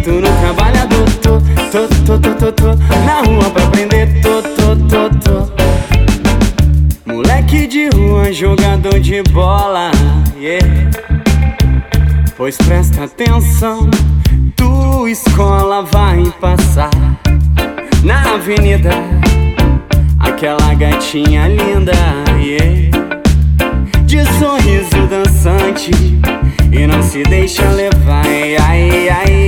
trabalhador. Tô, tô, tô, tô, tô, tô na rua pra aprender. Tô, tô, tô, tô. Moleque de rua, jogador de bola. Yeah. Pois presta atenção, tua escola vai passar na avenida. Aquela gatinha linda, yeah. De sorriso dançante e não se deixa levar, ai, ai, ai.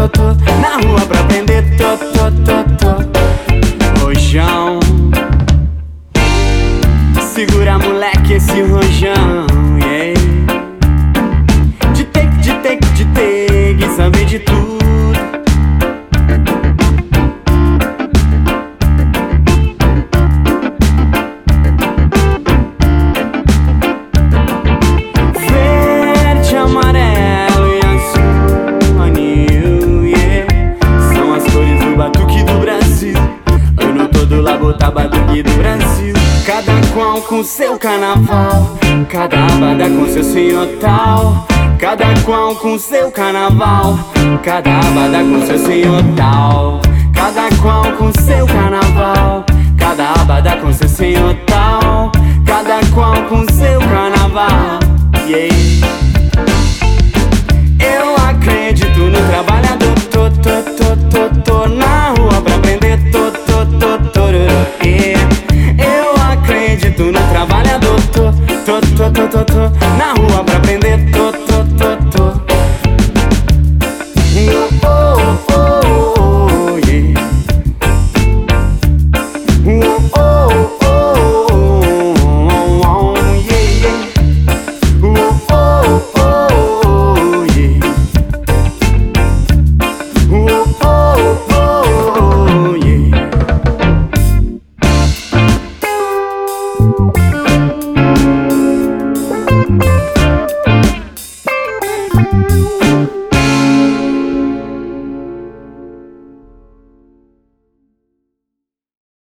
Tô, tô, tô, tô na rua pra aprender, tô, tô, batuque do Brasil. Cada qual com seu carnaval, cada abada com seu senhor tal. Cada qual com seu carnaval, cada abada com seu senhor tal. Cada qual com seu carnaval, cada abada com seu senhor tal. Cada qual com seu carnaval, yeah. ta ta